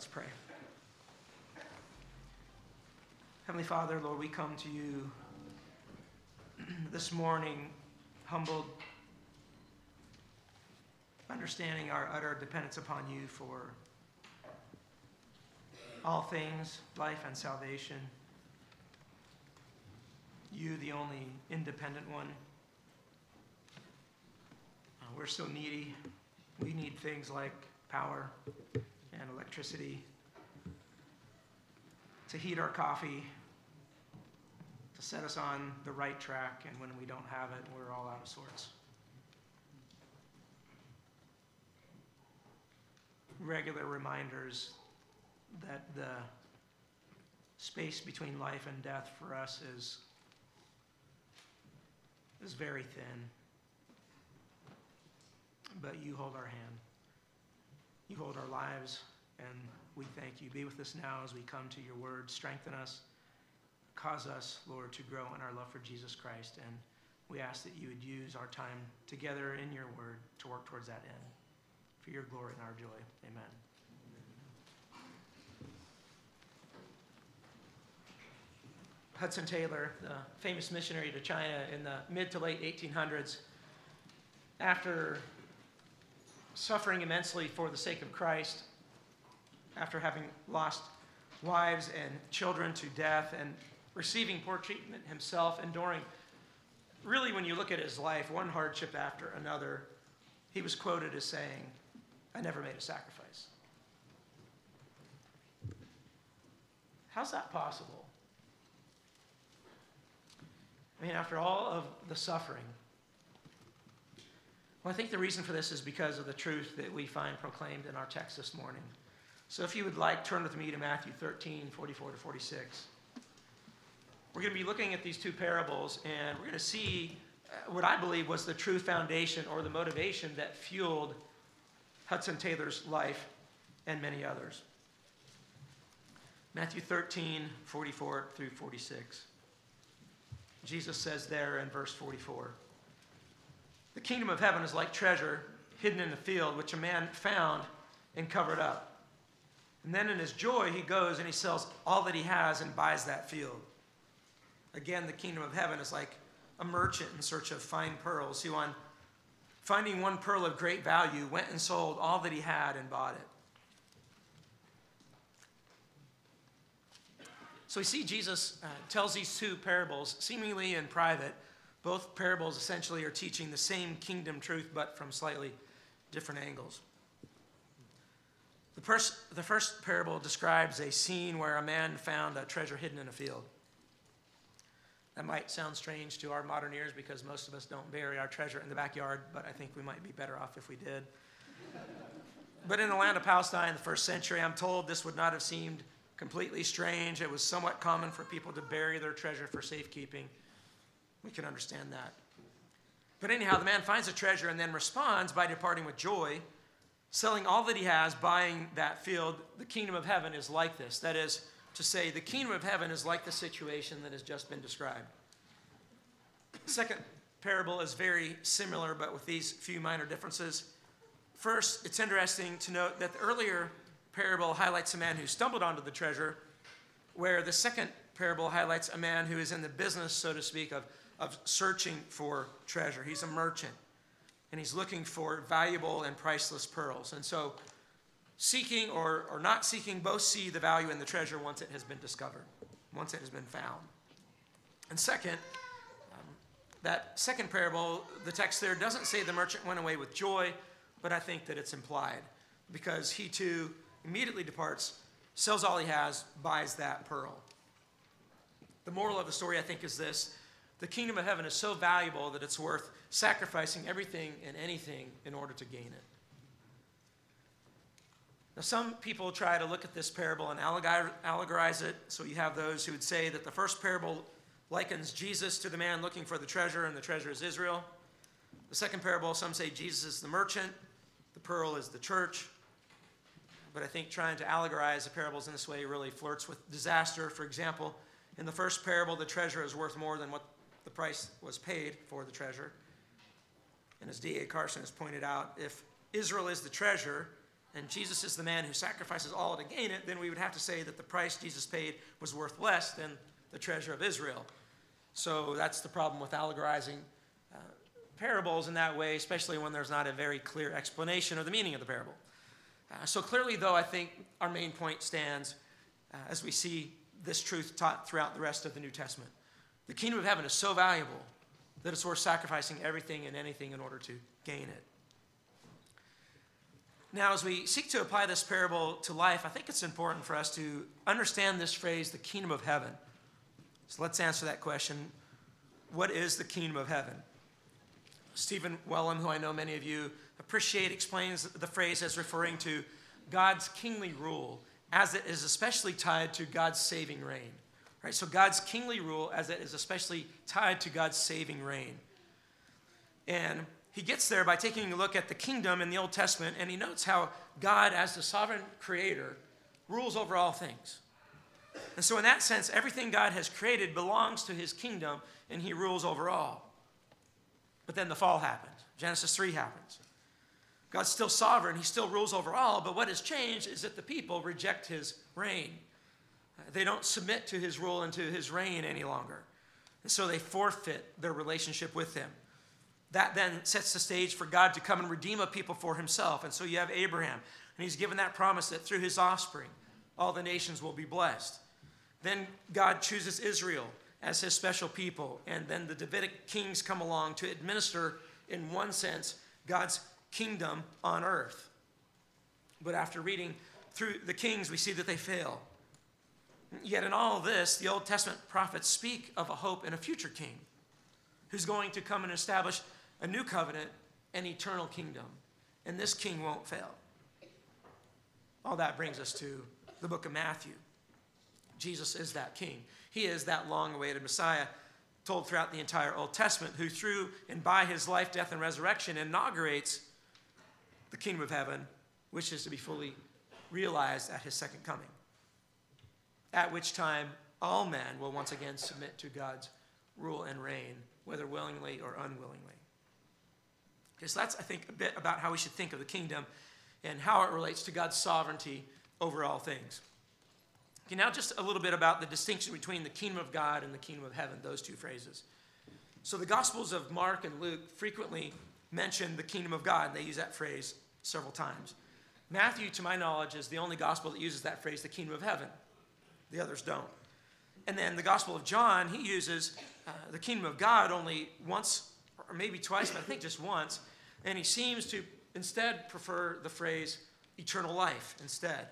Let's pray. Heavenly Father, Lord, we come to you this morning humbled, understanding our utter dependence upon you for all things, life and salvation. You, the only independent one. Uh, we're so needy. We need things like power and electricity to heat our coffee, to set us on the right track, and when we don't have it, we're all out of sorts. Regular reminders that the space between life and death for us is, is very thin. But you hold our hand. You hold our lives, and we thank you. Be with us now as we come to your word. Strengthen us. Cause us, Lord, to grow in our love for Jesus Christ. And we ask that you would use our time together in your word to work towards that end. For your glory and our joy. Amen. Hudson Taylor, the famous missionary to China in the mid to late 1800s, after suffering immensely for the sake of Christ after having lost wives and children to death and receiving poor treatment himself, enduring, really, when you look at his life, one hardship after another, he was quoted as saying, I never made a sacrifice. How's that possible? I mean, after all of the suffering, well, I think the reason for this is because of the truth that we find proclaimed in our text this morning. So if you would like, turn with me to Matthew 13, 44 to 46. We're going to be looking at these two parables, and we're going to see uh, what I believe was the true foundation or the motivation that fueled Hudson Taylor's life and many others. Matthew 13, 44 through 46. Jesus says there in verse 44. The kingdom of heaven is like treasure hidden in the field, which a man found and covered up. And then in his joy, he goes and he sells all that he has and buys that field. Again, the kingdom of heaven is like a merchant in search of fine pearls who, on finding one pearl of great value, went and sold all that he had and bought it. So we see Jesus uh, tells these two parables, seemingly in private, both parables essentially are teaching the same kingdom truth, but from slightly different angles. The first, the first parable describes a scene where a man found a treasure hidden in a field. That might sound strange to our modern ears because most of us don't bury our treasure in the backyard, but I think we might be better off if we did. but in the land of Palestine in the first century, I'm told this would not have seemed completely strange. It was somewhat common for people to bury their treasure for safekeeping. We can understand that. But anyhow, the man finds a treasure and then responds by departing with joy, selling all that he has, buying that field. The kingdom of heaven is like this. That is to say, the kingdom of heaven is like the situation that has just been described. The second parable is very similar, but with these few minor differences. First, it's interesting to note that the earlier parable highlights a man who stumbled onto the treasure, where the second parable highlights a man who is in the business, so to speak, of of searching for treasure. He's a merchant and he's looking for valuable and priceless pearls. And so, seeking or, or not seeking, both see the value in the treasure once it has been discovered, once it has been found. And second, um, that second parable, the text there doesn't say the merchant went away with joy, but I think that it's implied because he too immediately departs, sells all he has, buys that pearl. The moral of the story, I think, is this the kingdom of heaven is so valuable that it's worth sacrificing everything and anything in order to gain it. Now, some people try to look at this parable and allegorize it. So you have those who would say that the first parable likens Jesus to the man looking for the treasure, and the treasure is Israel. The second parable, some say Jesus is the merchant, the pearl is the church. But I think trying to allegorize the parables in this way really flirts with disaster. For example, in the first parable, the treasure is worth more than what the price was paid for the treasure. And as D.A. Carson has pointed out, if Israel is the treasure and Jesus is the man who sacrifices all to gain it, then we would have to say that the price Jesus paid was worth less than the treasure of Israel. So that's the problem with allegorizing uh, parables in that way, especially when there's not a very clear explanation of the meaning of the parable. Uh, so clearly, though, I think our main point stands uh, as we see this truth taught throughout the rest of the New Testament. The kingdom of heaven is so valuable that it's worth sacrificing everything and anything in order to gain it. Now, as we seek to apply this parable to life, I think it's important for us to understand this phrase, the kingdom of heaven. So let's answer that question. What is the kingdom of heaven? Stephen Wellum, who I know many of you appreciate, explains the phrase as referring to God's kingly rule as it is especially tied to God's saving reign. Right? So God's kingly rule as it is especially tied to God's saving reign. And he gets there by taking a look at the kingdom in the Old Testament, and he notes how God, as the sovereign creator, rules over all things. And so, in that sense, everything God has created belongs to his kingdom, and he rules over all. But then the fall happens. Genesis 3 happens. God's still sovereign, he still rules over all, but what has changed is that the people reject his reign. They don't submit to his rule and to his reign any longer. And so they forfeit their relationship with him. That then sets the stage for God to come and redeem a people for himself. And so you have Abraham, and he's given that promise that through his offspring, all the nations will be blessed. Then God chooses Israel as his special people, and then the Davidic kings come along to administer, in one sense, God's kingdom on earth. But after reading through the kings, we see that they fail. Yet in all this, the Old Testament prophets speak of a hope in a future king who's going to come and establish a new covenant and eternal kingdom. And this king won't fail. All that brings us to the book of Matthew. Jesus is that king. He is that long awaited Messiah told throughout the entire Old Testament, who through and by his life, death, and resurrection inaugurates the kingdom of heaven, which is to be fully realized at his second coming. At which time all men will once again submit to God's rule and reign, whether willingly or unwillingly. Okay, so that's, I think, a bit about how we should think of the kingdom and how it relates to God's sovereignty over all things. Okay, now just a little bit about the distinction between the kingdom of God and the kingdom of heaven, those two phrases. So the Gospels of Mark and Luke frequently mention the kingdom of God. And they use that phrase several times. Matthew, to my knowledge, is the only gospel that uses that phrase, the kingdom of heaven. The others don't. And then the Gospel of John, he uses uh, the kingdom of God only once or maybe twice, but I think just once. And he seems to instead prefer the phrase eternal life instead.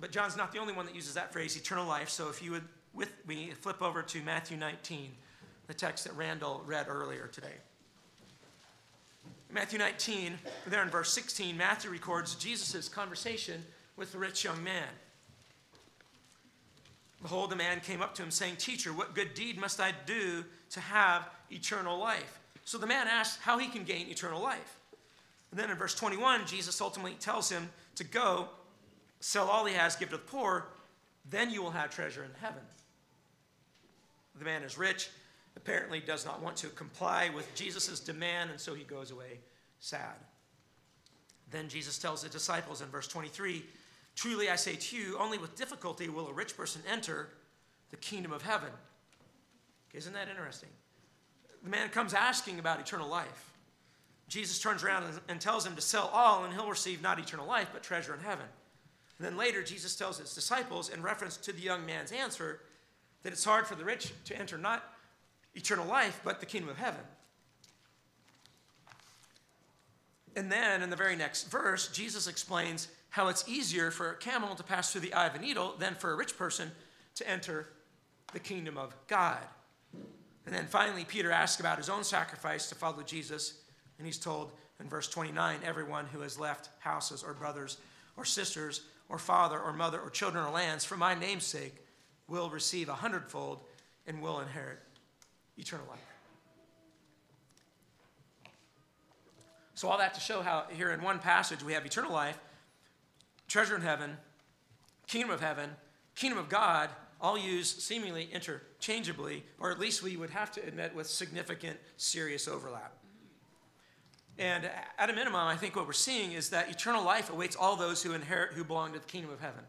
But John's not the only one that uses that phrase, eternal life. So if you would, with me, flip over to Matthew 19, the text that Randall read earlier today. Matthew 19, there in verse 16, Matthew records Jesus' conversation with the rich young man. Behold, a man came up to him, saying, Teacher, what good deed must I do to have eternal life? So the man asks how he can gain eternal life. And then in verse 21, Jesus ultimately tells him to go, sell all he has, give to the poor, then you will have treasure in heaven. The man is rich, apparently does not want to comply with Jesus' demand, and so he goes away sad. Then Jesus tells the disciples in verse 23 Truly I say to you, only with difficulty will a rich person enter the kingdom of heaven. Isn't that interesting? The man comes asking about eternal life. Jesus turns around and tells him to sell all, and he'll receive not eternal life, but treasure in heaven. And then later, Jesus tells his disciples, in reference to the young man's answer, that it's hard for the rich to enter not eternal life, but the kingdom of heaven. And then in the very next verse, Jesus explains how it's easier for a camel to pass through the eye of a needle than for a rich person to enter the kingdom of God. And then finally, Peter asks about his own sacrifice to follow Jesus, and he's told in verse 29 everyone who has left houses or brothers or sisters or father or mother or children or lands for my name's sake will receive a hundredfold and will inherit eternal life. So, all that to show how here in one passage we have eternal life, treasure in heaven, kingdom of heaven, kingdom of God, all used seemingly interchangeably, or at least we would have to admit with significant, serious overlap. And at a minimum, I think what we're seeing is that eternal life awaits all those who inherit, who belong to the kingdom of heaven,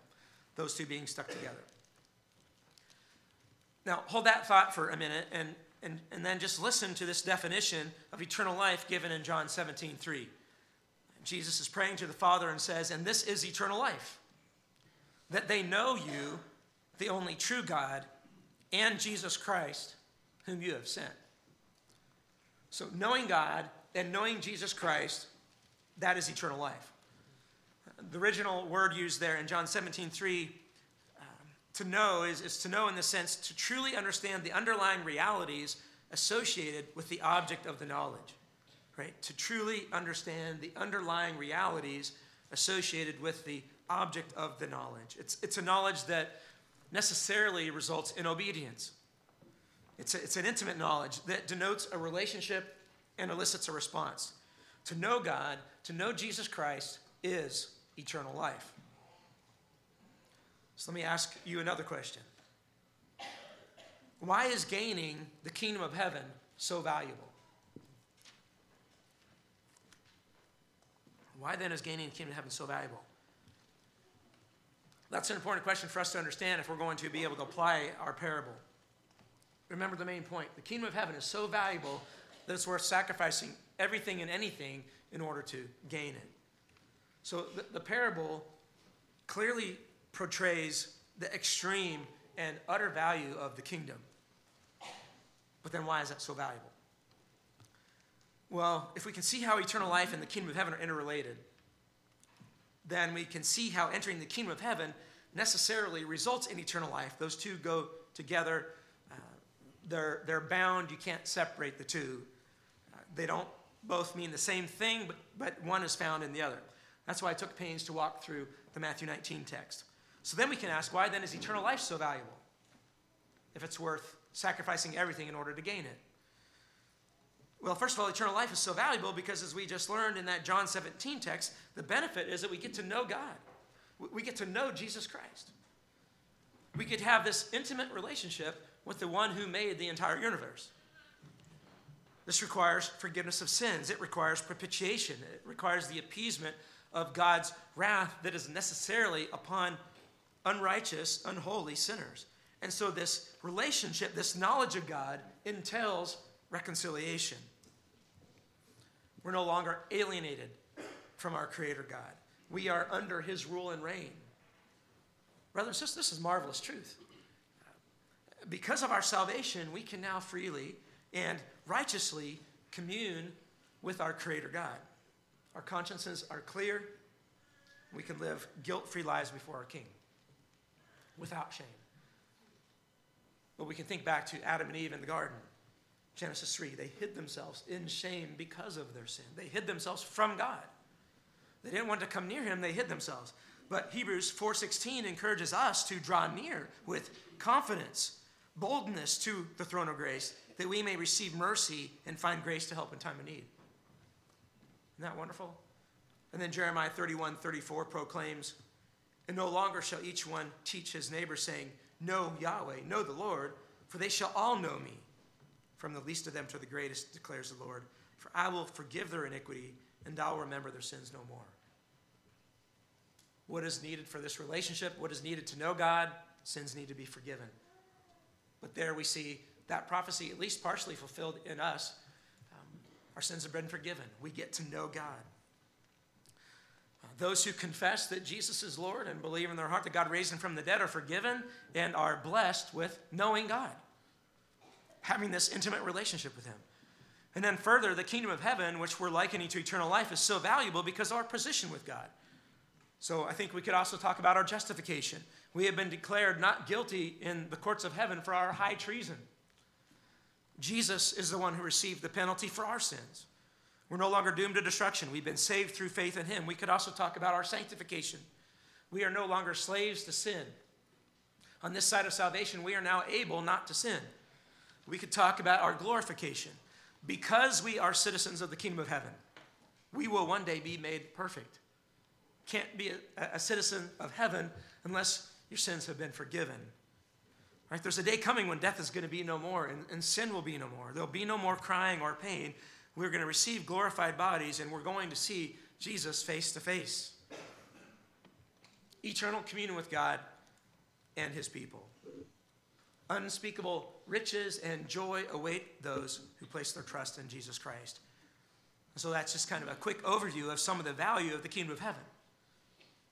those two being stuck together. Now, hold that thought for a minute and, and, and then just listen to this definition of eternal life given in John 17 3. Jesus is praying to the Father and says, And this is eternal life, that they know you, the only true God, and Jesus Christ, whom you have sent. So, knowing God and knowing Jesus Christ, that is eternal life. The original word used there in John 17 3 um, to know is, is to know in the sense to truly understand the underlying realities associated with the object of the knowledge right? To truly understand the underlying realities associated with the object of the knowledge. It's, it's a knowledge that necessarily results in obedience. It's, a, it's an intimate knowledge that denotes a relationship and elicits a response. To know God, to know Jesus Christ, is eternal life. So let me ask you another question Why is gaining the kingdom of heaven so valuable? Why then is gaining the kingdom of heaven so valuable? That's an important question for us to understand if we're going to be able to apply our parable. Remember the main point the kingdom of heaven is so valuable that it's worth sacrificing everything and anything in order to gain it. So the, the parable clearly portrays the extreme and utter value of the kingdom. But then why is that so valuable? Well, if we can see how eternal life and the kingdom of heaven are interrelated, then we can see how entering the kingdom of heaven necessarily results in eternal life. Those two go together. Uh, they're, they're bound. You can't separate the two. Uh, they don't both mean the same thing, but, but one is found in the other. That's why I took pains to walk through the Matthew 19 text. So then we can ask, why then is eternal life so valuable? If it's worth sacrificing everything in order to gain it. Well, first of all, eternal life is so valuable because, as we just learned in that John 17 text, the benefit is that we get to know God. We get to know Jesus Christ. We could have this intimate relationship with the one who made the entire universe. This requires forgiveness of sins, it requires propitiation, it requires the appeasement of God's wrath that is necessarily upon unrighteous, unholy sinners. And so, this relationship, this knowledge of God, entails reconciliation. We're no longer alienated from our Creator God. We are under His rule and reign. Brothers and sisters, this is marvelous truth. Because of our salvation, we can now freely and righteously commune with our Creator God. Our consciences are clear. We can live guilt free lives before our King without shame. But we can think back to Adam and Eve in the garden. Genesis 3, they hid themselves in shame because of their sin. They hid themselves from God. They didn't want to come near him, they hid themselves. But Hebrews 4:16 encourages us to draw near with confidence, boldness to the throne of grace, that we may receive mercy and find grace to help in time of need. Isn't that wonderful? And then Jeremiah 31, 34 proclaims, And no longer shall each one teach his neighbor, saying, Know Yahweh, know the Lord, for they shall all know me from the least of them to the greatest, declares the Lord. For I will forgive their iniquity, and I will remember their sins no more. What is needed for this relationship? What is needed to know God? Sins need to be forgiven. But there we see that prophecy, at least partially fulfilled in us. Um, our sins have been forgiven. We get to know God. Uh, those who confess that Jesus is Lord and believe in their heart that God raised him from the dead are forgiven and are blessed with knowing God having this intimate relationship with Him. And then further, the kingdom of heaven, which we're likening to eternal life, is so valuable because of our position with God. So I think we could also talk about our justification. We have been declared not guilty in the courts of heaven for our high treason. Jesus is the one who received the penalty for our sins. We're no longer doomed to destruction. We've been saved through faith in Him. We could also talk about our sanctification. We are no longer slaves to sin. On this side of salvation, we are now able not to sin we could talk about our glorification. Because we are citizens of the kingdom of heaven, we will one day be made perfect. Can't be a, a citizen of heaven unless your sins have been forgiven. Right? There's a day coming when death is going to be no more and, and sin will be no more. There'll be no more crying or pain. We're going to receive glorified bodies and we're going to see Jesus face to face. Eternal communion with God and his people. Unspeakable riches and joy await those who place their trust in Jesus Christ. So that's just kind of a quick overview of some of the value of the kingdom of heaven,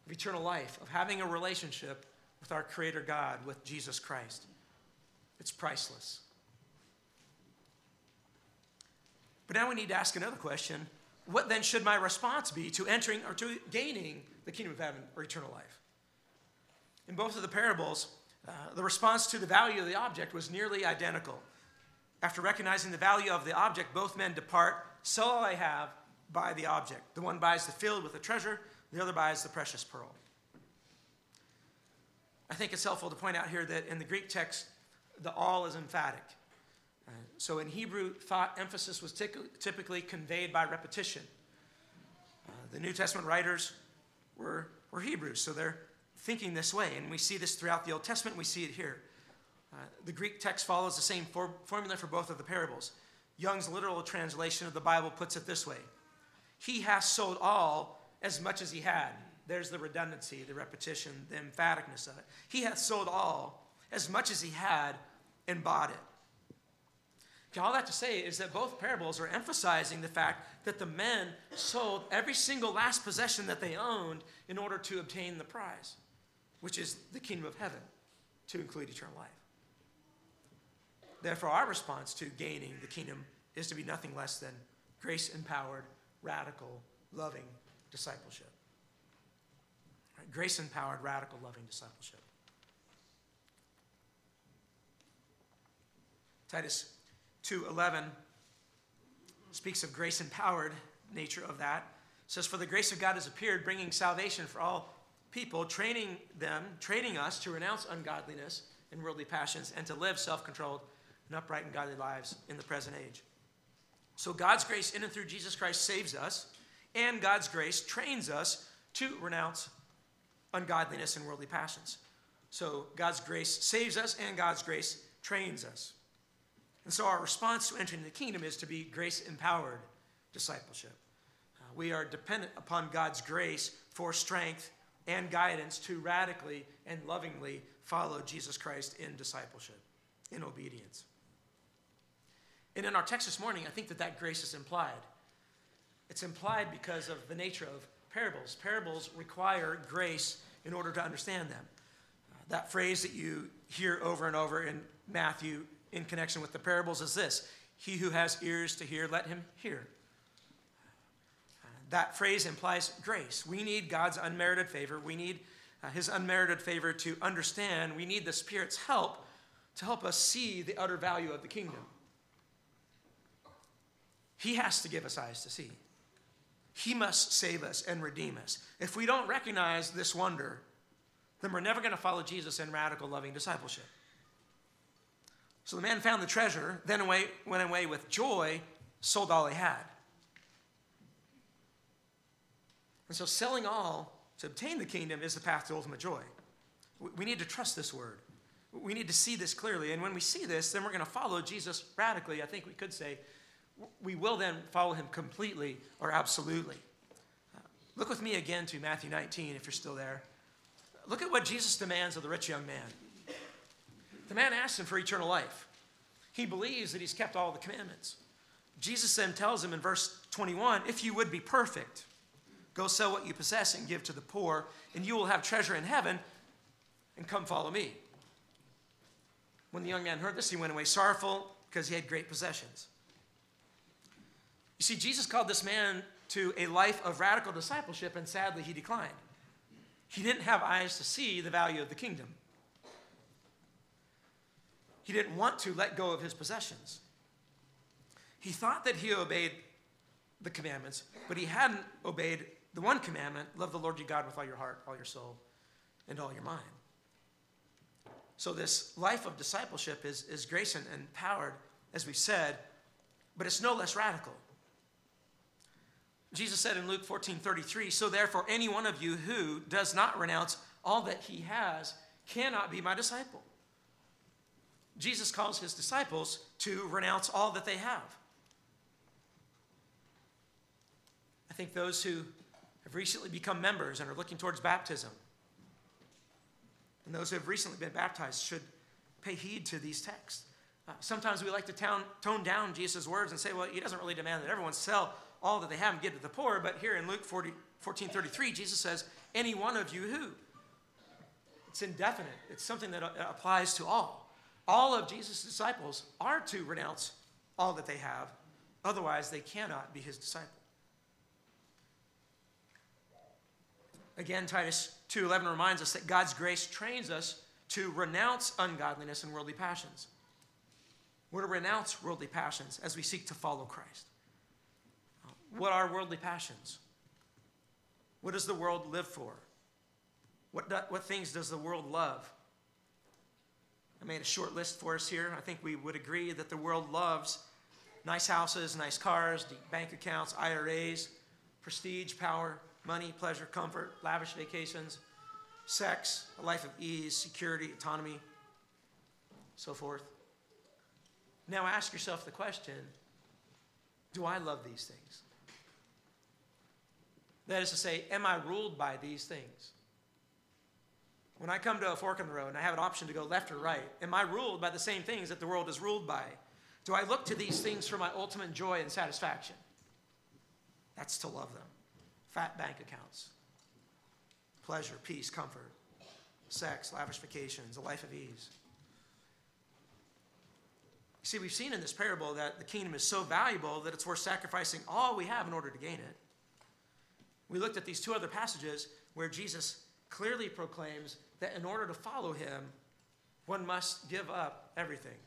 of eternal life, of having a relationship with our Creator God, with Jesus Christ. It's priceless. But now we need to ask another question. What then should my response be to entering or to gaining the kingdom of heaven or eternal life? In both of the parables, uh, the response to the value of the object was nearly identical. After recognizing the value of the object, both men depart, sell all they have, buy the object. The one buys the field with the treasure, the other buys the precious pearl. I think it's helpful to point out here that in the Greek text, the all is emphatic. Uh, so in Hebrew, thought emphasis was typically conveyed by repetition. Uh, the New Testament writers were, were Hebrews, so they're thinking this way. And we see this throughout the Old Testament, we see it here. Uh, the Greek text follows the same for- formula for both of the parables. Young's literal translation of the Bible puts it this way He has sold all as much as he had. There's the redundancy, the repetition, the emphaticness of it. He hath sold all as much as he had and bought it. Okay, all that to say is that both parables are emphasizing the fact that the men sold every single last possession that they owned in order to obtain the prize which is the kingdom of heaven, to include eternal life. Therefore, our response to gaining the kingdom is to be nothing less than grace empowered, radical, loving discipleship. Grace empowered, radical, loving discipleship. Titus 2:11 speaks of grace empowered nature of that. It says for the grace of God has appeared bringing salvation for all people, training them, training us to renounce ungodliness and worldly passions and to live self controlled and upright and godly lives in the present age. So, God's grace in and through Jesus Christ saves us, and God's grace trains us to renounce ungodliness and worldly passions. So, God's grace saves us, and God's grace trains us. And so, our response to entering the kingdom is to be grace empowered discipleship. Uh, we are dependent upon God's grace for strength and guidance to radically and lovingly follow Jesus Christ in discipleship, in obedience. And in our text this morning, I think that that grace is implied. It's implied because of the nature of parables. Parables require grace in order to understand them. That phrase that you hear over and over in Matthew in connection with the parables is this He who has ears to hear, let him hear that phrase implies grace. We need God's unmerited favor. We need uh, his unmerited favor to understand. We need the Spirit's help to help us see the utter value of the kingdom. He has to give us eyes to see. He must save us and redeem us. If we don't recognize this wonder, then we're never going to follow Jesus in radical, loving discipleship. So the man found the treasure, then away, went away with joy, sold all he had. And so, selling all to obtain the kingdom is the path to ultimate joy. We need to trust this word. We need to see this clearly. And when we see this, then we're going to follow Jesus radically. I think we could say we will then follow him completely or absolutely. Uh, look with me again to Matthew 19 if you're still there. Look at what Jesus demands of the rich young man. The man asks him for eternal life. He believes that he's kept all the commandments. Jesus then tells him in verse 21 if you would be perfect, Go sell what you possess and give to the poor, and you will have treasure in heaven, and come follow me. When the young man heard this, he went away sorrowful because he had great possessions. You see, Jesus called this man to a life of radical discipleship, and sadly, he declined. He didn't have eyes to see the value of the kingdom. He didn't want to let go of his possessions. He thought that he obeyed the commandments, but he hadn't obeyed the one commandment love the Lord your God with all your heart, all your soul, and all your mind. So, this life of discipleship is, is grace and empowered, as we said, but it's no less radical. Jesus said in Luke 14 33, So therefore, any one of you who does not renounce all that he has cannot be my disciple. Jesus calls his disciples to renounce all that they have. I think those who have recently become members and are looking towards baptism, and those who have recently been baptized should pay heed to these texts. Uh, sometimes we like to town, tone down Jesus' words and say, well, he doesn't really demand that everyone sell all that they have and give to the poor. But here in Luke 40, 14 33, Jesus says, any one of you who. It's indefinite, it's something that uh, applies to all. All of Jesus' disciples are to renounce all that they have, otherwise, they cannot be his disciple. Again, Titus 2:11 reminds us that God's grace trains us to renounce ungodliness and worldly passions. We're to renounce worldly passions as we seek to follow Christ. What are worldly passions? What does the world live for? What, do, what things does the world love? I made a short list for us here. I think we would agree that the world loves nice houses, nice cars, bank accounts, IRAs, prestige, power, money, pleasure, comfort, lavish vacations, sex, a life of ease, security, autonomy, so forth. Now ask yourself the question do I love these things? That is to say, am I ruled by these things? When I come to a fork in the road and I have an option to go left or right, am I ruled by the same things that the world is ruled by? Do I look to these things for my ultimate joy and satisfaction? That's to love them. Fat bank accounts, pleasure, peace, comfort, sex, lavish vacations, a life of ease. See, we've seen in this parable that the kingdom is so valuable that it's worth sacrificing all we have in order to gain it. We looked at these two other passages where Jesus clearly proclaims that in order to follow him, one must give up everything.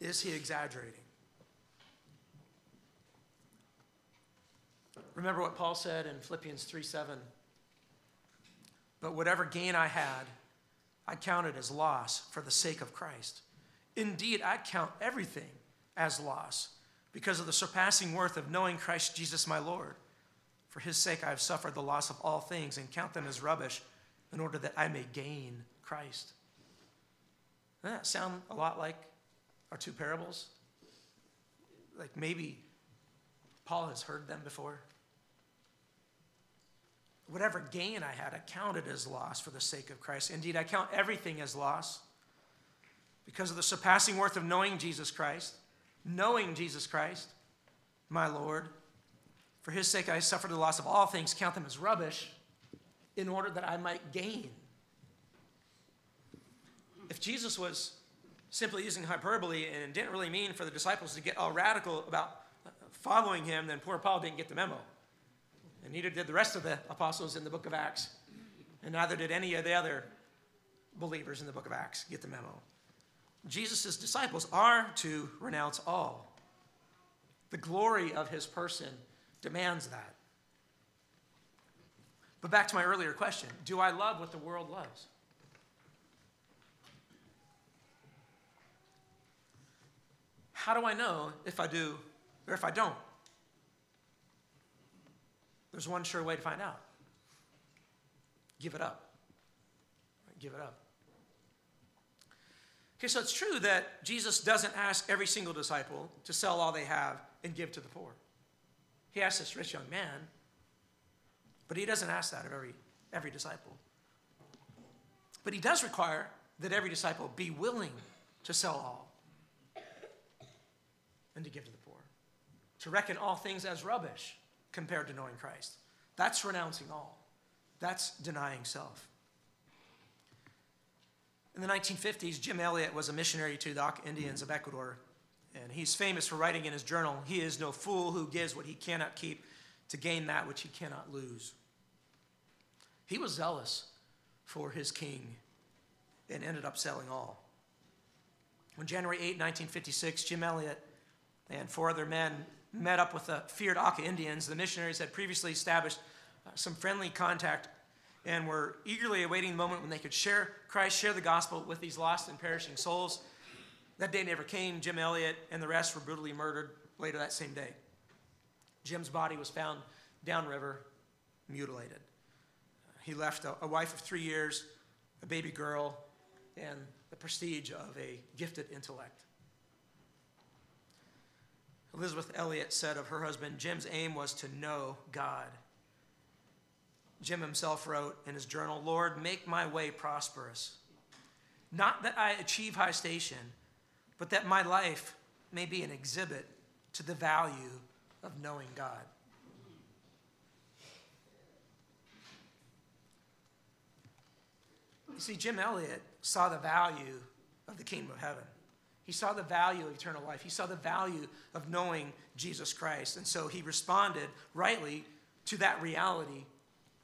Is he exaggerating? Remember what Paul said in Philippians 3 7. But whatever gain I had, I counted as loss for the sake of Christ. Indeed, I count everything as loss because of the surpassing worth of knowing Christ Jesus my Lord. For his sake, I have suffered the loss of all things and count them as rubbish in order that I may gain Christ. Doesn't that sound a lot like our two parables? Like maybe Paul has heard them before. Whatever gain I had, I counted as loss for the sake of Christ. Indeed, I count everything as loss because of the surpassing worth of knowing Jesus Christ, knowing Jesus Christ, my Lord. For his sake, I suffered the loss of all things, count them as rubbish, in order that I might gain. If Jesus was simply using hyperbole and didn't really mean for the disciples to get all radical about following him, then poor Paul didn't get the memo. And neither did the rest of the apostles in the book of Acts. And neither did any of the other believers in the book of Acts get the memo. Jesus' disciples are to renounce all. The glory of his person demands that. But back to my earlier question do I love what the world loves? How do I know if I do or if I don't? There's one sure way to find out give it up. Give it up. Okay, so it's true that Jesus doesn't ask every single disciple to sell all they have and give to the poor. He asks this rich young man, but he doesn't ask that of every, every disciple. But he does require that every disciple be willing to sell all and to give to the poor, to reckon all things as rubbish compared to knowing Christ. That's renouncing all, that's denying self. In the 1950s, Jim Elliot was a missionary to the Indians of Ecuador, and he's famous for writing in his journal, He is no fool who gives what he cannot keep to gain that which he cannot lose. He was zealous for his king and ended up selling all. On January 8, 1956, Jim Elliot and four other men met up with the feared Auca Indians. The missionaries had previously established uh, some friendly contact and were eagerly awaiting the moment when they could share Christ, share the gospel with these lost and perishing souls. That day never came. Jim Elliot and the rest were brutally murdered later that same day. Jim's body was found downriver, mutilated. He left a, a wife of three years, a baby girl, and the prestige of a gifted intellect. Elisabeth Elliot said of her husband, Jim's aim was to know God. Jim himself wrote in his journal, Lord, make my way prosperous. Not that I achieve high station, but that my life may be an exhibit to the value of knowing God. You see, Jim Elliot saw the value of the kingdom of heaven. He saw the value of eternal life. He saw the value of knowing Jesus Christ. And so he responded rightly to that reality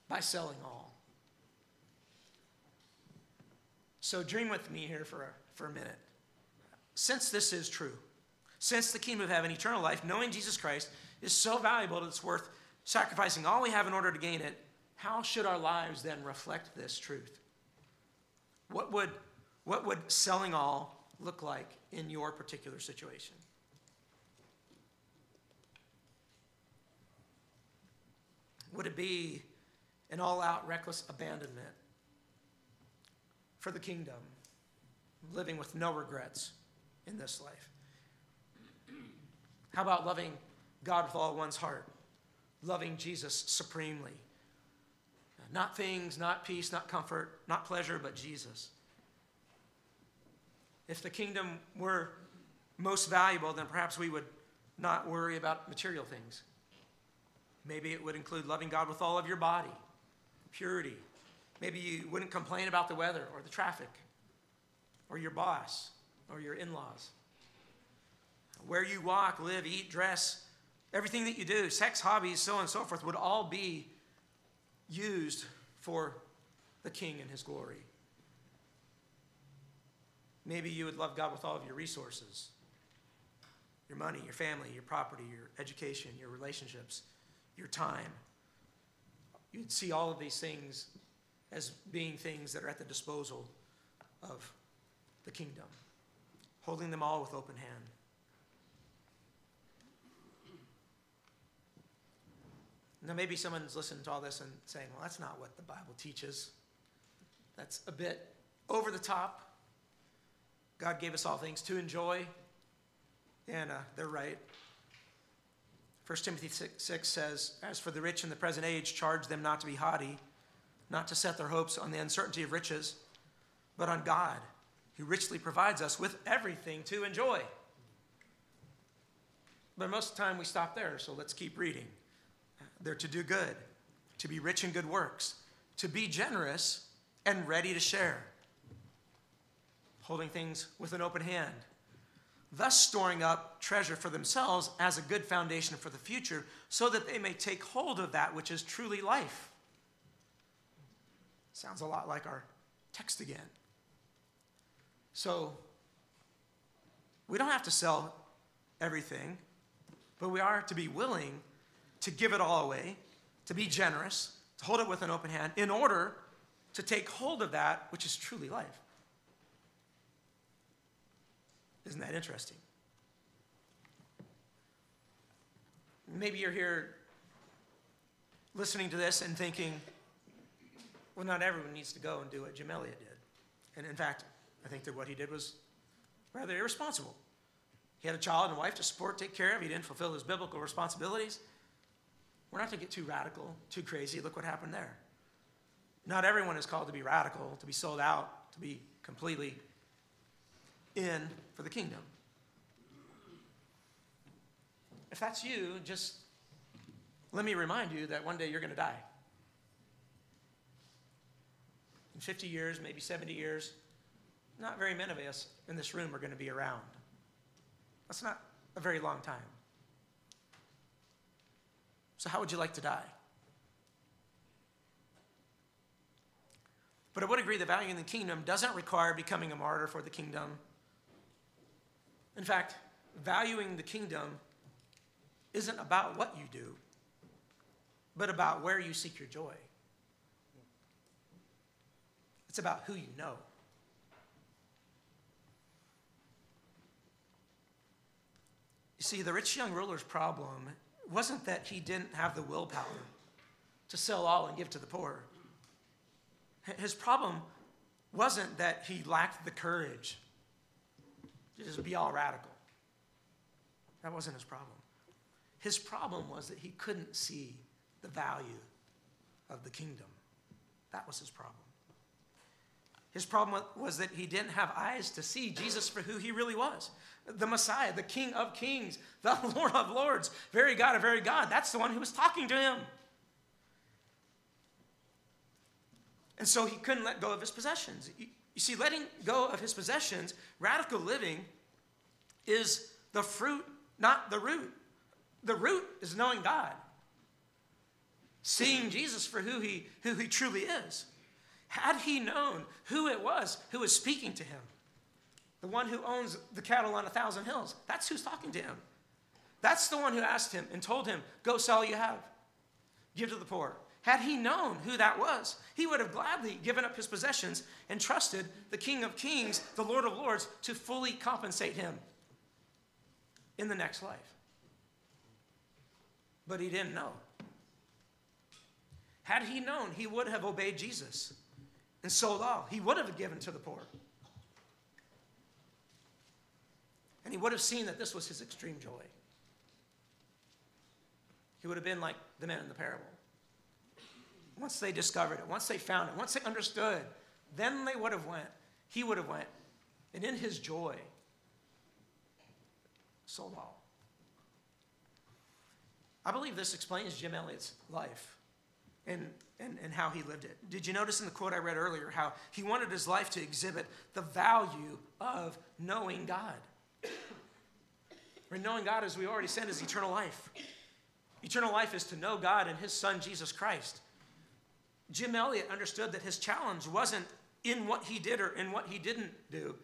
by selling all. So dream with me here for a, for a minute. Since this is true, since the kingdom of heaven, eternal life, knowing Jesus Christ is so valuable that it's worth sacrificing all we have in order to gain it, how should our lives then reflect this truth? What would, what would selling all look like in your particular situation? Would it be an all out reckless abandonment for the kingdom, living with no regrets in this life? How about loving God with all one's heart, loving Jesus supremely? Not things, not peace, not comfort, not pleasure, but Jesus. If the kingdom were most valuable, then perhaps we would not worry about material things. Maybe it would include loving God with all of your body, purity. Maybe you wouldn't complain about the weather or the traffic or your boss or your in laws. Where you walk, live, eat, dress, everything that you do, sex, hobbies, so on and so forth, would all be used for the King and his glory. Maybe you would love God with all of your resources your money, your family, your property, your education, your relationships, your time. You'd see all of these things as being things that are at the disposal of the kingdom, holding them all with open hand. Now, maybe someone's listening to all this and saying, well, that's not what the Bible teaches. That's a bit over the top. God gave us all things to enjoy, and uh, they're right. 1 Timothy 6, 6 says, As for the rich in the present age, charge them not to be haughty, not to set their hopes on the uncertainty of riches, but on God, who richly provides us with everything to enjoy. But most of the time we stop there, so let's keep reading. They're to do good, to be rich in good works, to be generous and ready to share, holding things with an open hand, thus storing up treasure for themselves as a good foundation for the future, so that they may take hold of that which is truly life. Sounds a lot like our text again. So, we don't have to sell everything, but we are to be willing to give it all away, to be generous, to hold it with an open hand, in order to take hold of that which is truly life. Isn't that interesting? Maybe you're here listening to this and thinking, well, not everyone needs to go and do what Jim Elliot did. And in fact, I think that what he did was rather irresponsible. He had a child and a wife to support, take care of. He didn't fulfill his biblical responsibilities. We're not to get too radical, too crazy. Look what happened there. Not everyone is called to be radical, to be sold out, to be completely in for the kingdom. If that's you, just let me remind you that one day you're going to die. In 50 years, maybe 70 years, not very many of us in this room are going to be around. That's not a very long time. So, how would you like to die? But I would agree that valuing the kingdom doesn't require becoming a martyr for the kingdom. In fact, valuing the kingdom isn't about what you do, but about where you seek your joy. It's about who you know. You see, the rich young ruler's problem wasn't that he didn't have the willpower to sell all and give to the poor. His problem wasn't that he lacked the courage to just be all radical. That wasn't his problem. His problem was that he couldn't see the value of the kingdom. That was his problem. His problem was that he didn't have eyes to see Jesus for who he really was the Messiah, the King of kings, the Lord of lords, very God of very God. That's the one who was talking to him. And so he couldn't let go of his possessions. You see, letting go of his possessions, radical living, is the fruit, not the root. The root is knowing God, seeing Jesus for who he, who he truly is. Had he known who it was who was speaking to him, the one who owns the cattle on a thousand hills, that's who's talking to him. That's the one who asked him and told him, Go sell all you have, give to the poor. Had he known who that was, he would have gladly given up his possessions and trusted the King of Kings, the Lord of Lords, to fully compensate him in the next life. But he didn't know. Had he known, he would have obeyed Jesus and sold all. He would have given to the poor. And he would have seen that this was his extreme joy. He would have been like the men in the parable. Once they discovered it, once they found it, once they understood, then they would have went. He would have went. And in his joy, sold all. I believe this explains Jim Elliot's life and, and, and how he lived it. Did you notice in the quote I read earlier how he wanted his life to exhibit the value of knowing God? And knowing God, as we already said, is eternal life. Eternal life is to know God and his son, Jesus Christ. Jim Elliot understood that his challenge wasn't in what he did or in what he didn't do,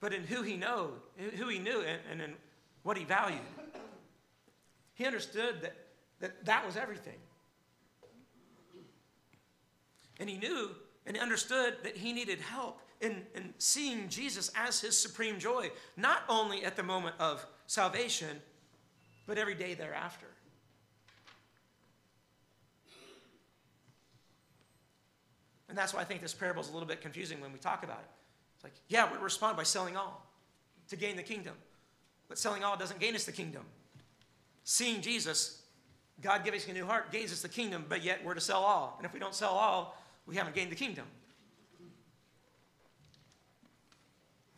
but in who he know, who he knew and, and in what he valued. He understood that that, that was everything. And he knew and understood that he needed help in, in seeing Jesus as his supreme joy, not only at the moment of salvation, but every day thereafter. And that's why I think this parable is a little bit confusing when we talk about it. It's like, yeah, we respond by selling all to gain the kingdom. But selling all doesn't gain us the kingdom. Seeing Jesus, God giving us a new heart, gains us the kingdom, but yet we're to sell all. And if we don't sell all, we haven't gained the kingdom.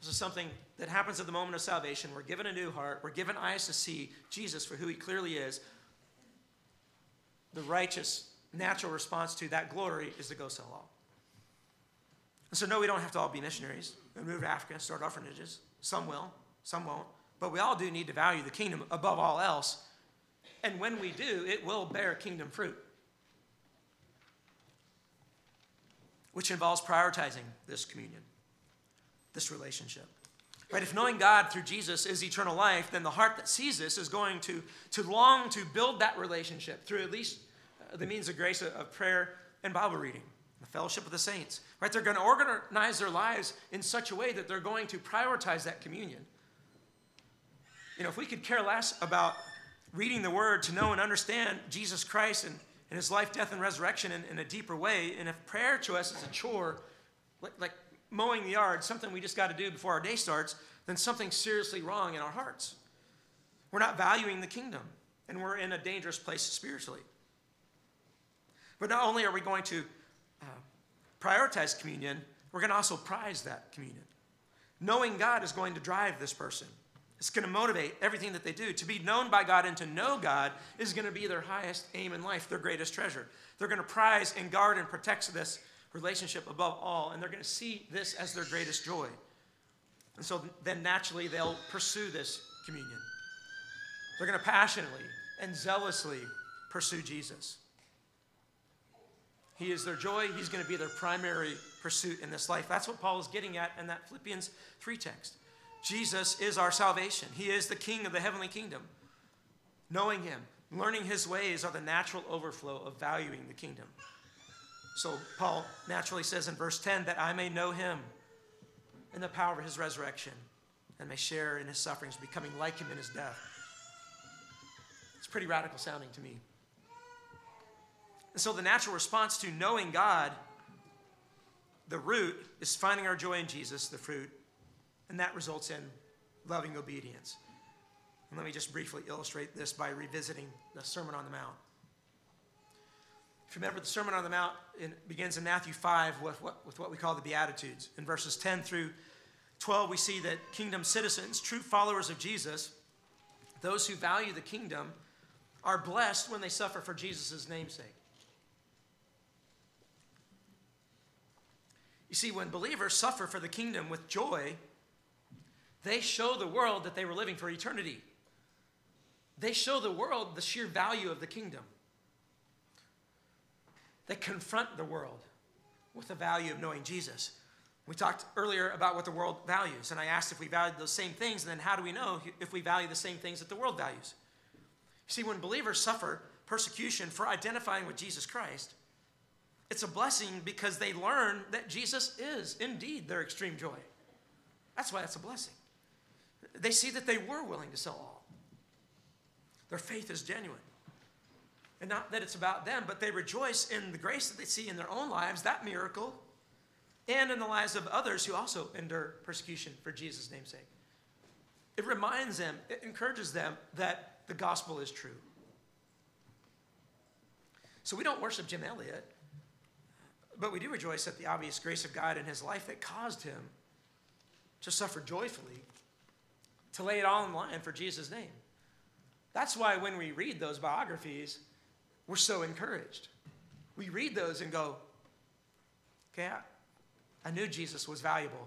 This is something that happens at the moment of salvation. We're given a new heart. We're given eyes to see Jesus for who he clearly is. The righteous, natural response to that glory is to go sell all. And so, no, we don't have to all be missionaries and move to Africa, and start orphanages. Some will, some won't. But we all do need to value the kingdom above all else. And when we do, it will bear kingdom fruit. which involves prioritizing this communion, this relationship. Right? If knowing God through Jesus is eternal life, then the heart that sees this is going to, to long to build that relationship through at least uh, the means of grace of, of prayer and Bible reading, the fellowship of the saints. Right? They're going to organize their lives in such a way that they're going to prioritize that communion. You know, if we could care less about reading the word to know and understand Jesus Christ and in his life, death, and resurrection in, in a deeper way. And if prayer to us is a chore, like, like mowing the yard, something we just got to do before our day starts, then something's seriously wrong in our hearts. We're not valuing the kingdom, and we're in a dangerous place spiritually. But not only are we going to uh, prioritize communion, we're going to also prize that communion. Knowing God is going to drive this person. It's going to motivate everything that they do. To be known by God and to know God is going to be their highest aim in life, their greatest treasure. They're going to prize and guard and protect this relationship above all, and they're going to see this as their greatest joy. And so then naturally they'll pursue this communion. They're going to passionately and zealously pursue Jesus. He is their joy. He's going to be their primary pursuit in this life. That's what Paul is getting at in that Philippians 3 text. Jesus is our salvation. He is the King of the heavenly kingdom. Knowing Him, learning His ways are the natural overflow of valuing the kingdom. So Paul naturally says in verse 10 that I may know Him in the power of His resurrection and may share in His sufferings, becoming like Him in His death. It's pretty radical sounding to me. And so the natural response to knowing God, the root is finding our joy in Jesus, the fruit and that results in loving obedience. And let me just briefly illustrate this by revisiting the Sermon on the Mount. If you remember, the Sermon on the Mount in, begins in Matthew 5 with what, with what we call the Beatitudes. In verses 10 through 12, we see that kingdom citizens, true followers of Jesus, those who value the kingdom, are blessed when they suffer for Jesus' namesake. You see, when believers suffer for the kingdom with joy, they show the world that they were living for eternity. They show the world the sheer value of the kingdom. They confront the world with the value of knowing Jesus. We talked earlier about what the world values, and I asked if we valued those same things, and then how do we know if we value the same things that the world values? You see, when believers suffer persecution for identifying with Jesus Christ, it's a blessing because they learn that Jesus is indeed their extreme joy. That's why it's a blessing. They see that they were willing to sell all. Their faith is genuine. And not that it's about them, but they rejoice in the grace that they see in their own lives, that miracle, and in the lives of others who also endure persecution for Jesus' namesake. It reminds them, it encourages them that the gospel is true. So we don't worship Jim Elliot, but we do rejoice at the obvious grace of God in his life that caused him to suffer joyfully, to lay it all in line for Jesus' name. That's why when we read those biographies, we're so encouraged. We read those and go, okay, I, I knew Jesus was valuable.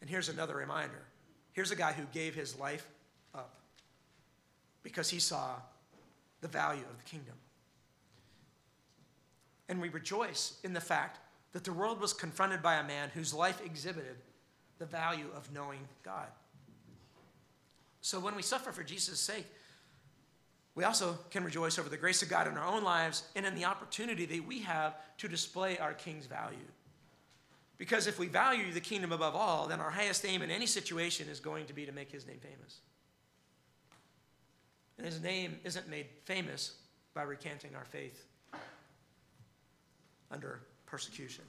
And here's another reminder here's a guy who gave his life up because he saw the value of the kingdom. And we rejoice in the fact that the world was confronted by a man whose life exhibited the value of knowing God. So when we suffer for Jesus' sake, we also can rejoice over the grace of God in our own lives and in the opportunity that we have to display our King's value. Because if we value the kingdom above all, then our highest aim in any situation is going to be to make his name famous. And his name isn't made famous by recanting our faith under persecution.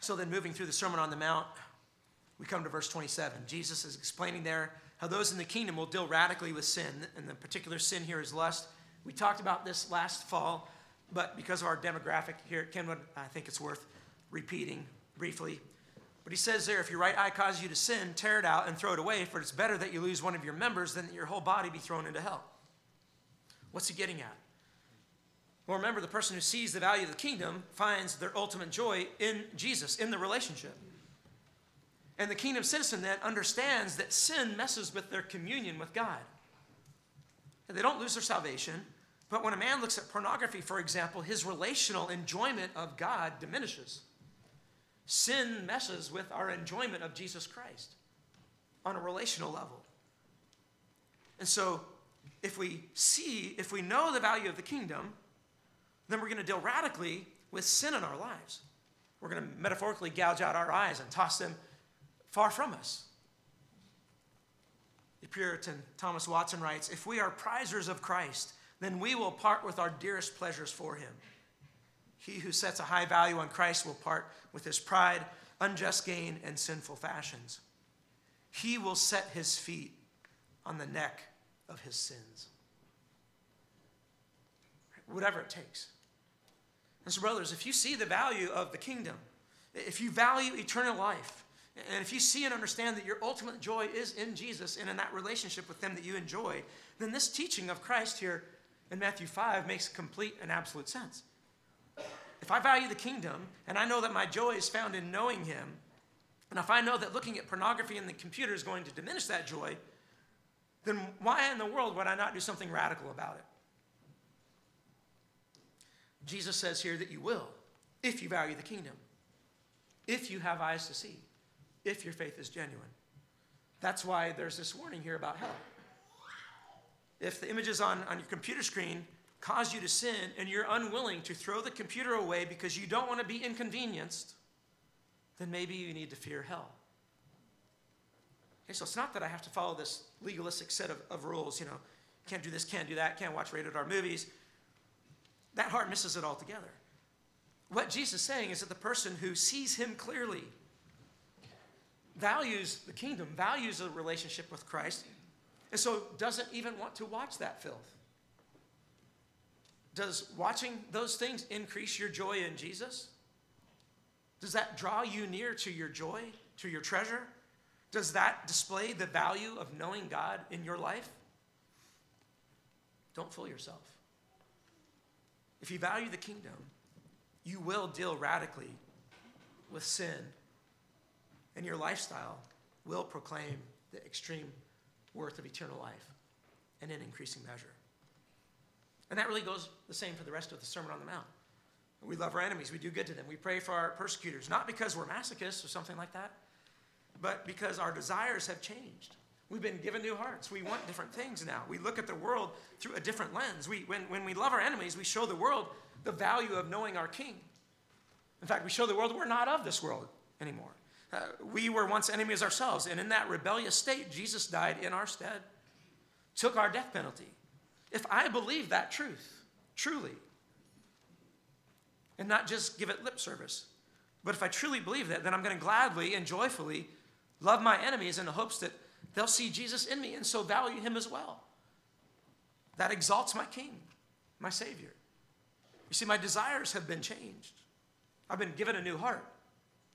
So then, moving through the Sermon on the Mount, we come to verse 27. Jesus is explaining there how those in the kingdom will deal radically with sin, and the particular sin here is lust. We talked about this last fall, but because of our demographic here at Kenwood, I think it's worth repeating briefly. But he says there, if your right eye causes you to sin, tear it out and throw it away, for it's better that you lose one of your members than that your whole body be thrown into hell. What's he getting at? Well, remember, the person who sees the value of the kingdom finds their ultimate joy in Jesus, in the relationship. And the kingdom citizen then understands that sin messes with their communion with God. And they don't lose their salvation, but when a man looks at pornography, for example, his relational enjoyment of God diminishes. Sin messes with our enjoyment of Jesus Christ on a relational level. And so, if we see, if we know the value of the kingdom, then we're going to deal radically with sin in our lives. We're going to metaphorically gouge out our eyes and toss them far from us. The Puritan Thomas Watson writes If we are prizers of Christ, then we will part with our dearest pleasures for him. He who sets a high value on Christ will part with his pride, unjust gain, and sinful fashions. He will set his feet on the neck of his sins. Whatever it takes. And so, brothers, if you see the value of the kingdom, if you value eternal life, and if you see and understand that your ultimate joy is in Jesus and in that relationship with Him that you enjoy, then this teaching of Christ here in Matthew 5 makes complete and absolute sense. If I value the kingdom and I know that my joy is found in knowing Him, and if I know that looking at pornography in the computer is going to diminish that joy, then why in the world would I not do something radical about it? Jesus says here that you will if you value the kingdom, if you have eyes to see, if your faith is genuine. That's why there's this warning here about hell. If the images on, on your computer screen cause you to sin and you're unwilling to throw the computer away because you don't want to be inconvenienced, then maybe you need to fear hell. Okay, so it's not that I have to follow this legalistic set of, of rules, you know, can't do this, can't do that, can't watch rated R movies that heart misses it altogether. What Jesus is saying is that the person who sees him clearly, values the kingdom, values a relationship with Christ, and so doesn't even want to watch that filth. Does watching those things increase your joy in Jesus? Does that draw you near to your joy, to your treasure? Does that display the value of knowing God in your life? Don't fool yourself. If you value the kingdom, you will deal radically with sin, and your lifestyle will proclaim the extreme worth of eternal life in increasing measure. And that really goes the same for the rest of the Sermon on the Mount. We love our enemies, we do good to them, we pray for our persecutors, not because we're masochists or something like that, but because our desires have changed. We've been given new hearts. We want different things now. We look at the world through a different lens. We, when, when we love our enemies, we show the world the value of knowing our King. In fact, we show the world we're not of this world anymore. Uh, we were once enemies ourselves, and in that rebellious state, Jesus died in our stead, took our death penalty. If I believe that truth, truly, and not just give it lip service, but if I truly believe that, then I'm going to gladly and joyfully love my enemies in the hopes that they'll see Jesus in me and so value him as well. That exalts my King, my Savior. You see, my desires have been changed. I've been given a new heart,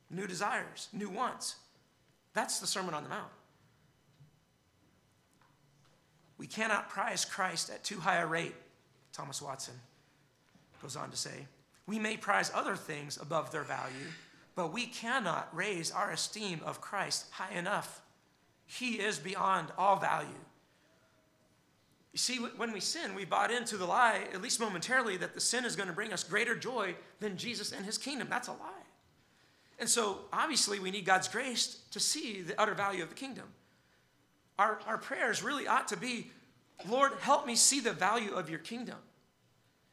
new desires, new wants. That's the Sermon on the Mount. We cannot prize Christ at too high a rate, Thomas Watson goes on to say. We may prize other things above their value, but we cannot raise our esteem of Christ high enough. He is beyond all value. You see, when we sin, we bought into the lie, at least momentarily, that the sin is going to bring us greater joy than Jesus and his kingdom. That's a lie. And so, obviously, we need God's grace to see the utter value of the kingdom. Our, our prayers really ought to be Lord, help me see the value of your kingdom.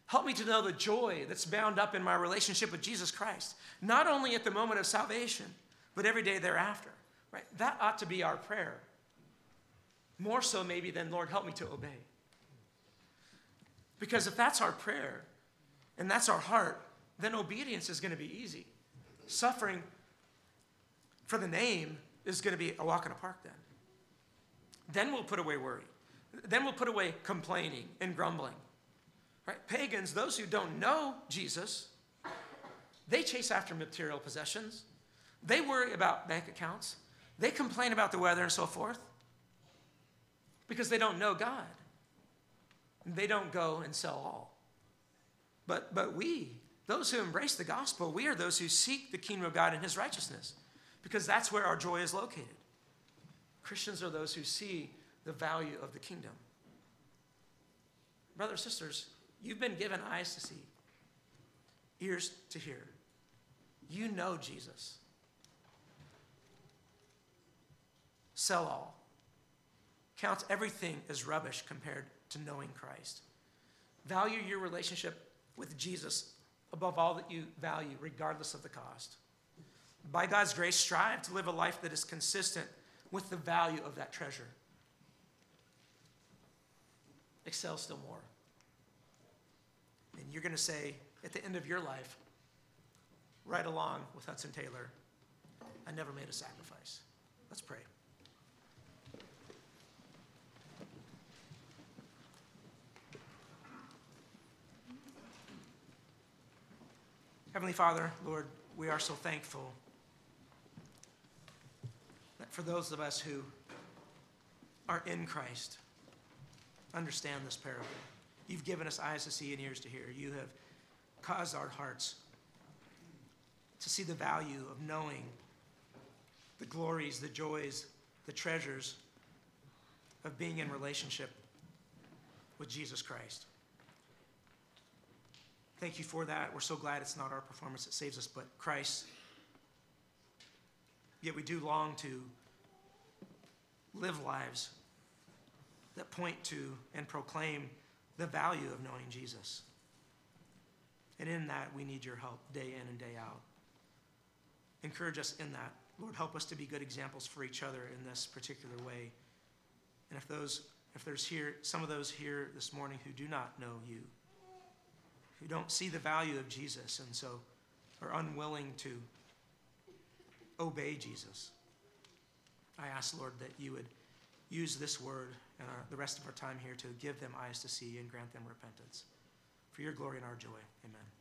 Help me to know the joy that's bound up in my relationship with Jesus Christ, not only at the moment of salvation, but every day thereafter. Right? That ought to be our prayer. More so, maybe, than, Lord, help me to obey. Because if that's our prayer and that's our heart, then obedience is going to be easy. Suffering for the name is going to be a walk in a park then. Then we'll put away worry. Then we'll put away complaining and grumbling. Right? Pagans, those who don't know Jesus, they chase after material possessions. They worry about bank accounts. They complain about the weather and so forth because they don't know God. They don't go and sell all. But, but we, those who embrace the gospel, we are those who seek the kingdom of God and his righteousness because that's where our joy is located. Christians are those who see the value of the kingdom. Brothers, sisters, you've been given eyes to see, ears to hear. You know Jesus. Sell all. Count everything as rubbish compared to knowing Christ. Value your relationship with Jesus above all that you value, regardless of the cost. By God's grace, strive to live a life that is consistent with the value of that treasure. Excel still more. And you're going to say at the end of your life, right along with Hudson Taylor, I never made a sacrifice. Let's pray. Heavenly Father, Lord, we are so thankful that for those of us who are in Christ, understand this parable. You've given us eyes to see and ears to hear. You have caused our hearts to see the value of knowing the glories, the joys, the treasures of being in relationship with Jesus Christ. Thank you for that. We're so glad it's not our performance that saves us, but Christ. Yet we do long to live lives that point to and proclaim the value of knowing Jesus. And in that, we need your help day in and day out. Encourage us in that. Lord, help us to be good examples for each other in this particular way. And if those, if there's here some of those here this morning who do not know you, who don't see the value of Jesus and so are unwilling to obey Jesus, I ask, Lord, that you would use this word and our- the rest of our time here to give them eyes to see and grant them repentance. For your glory and our joy, amen.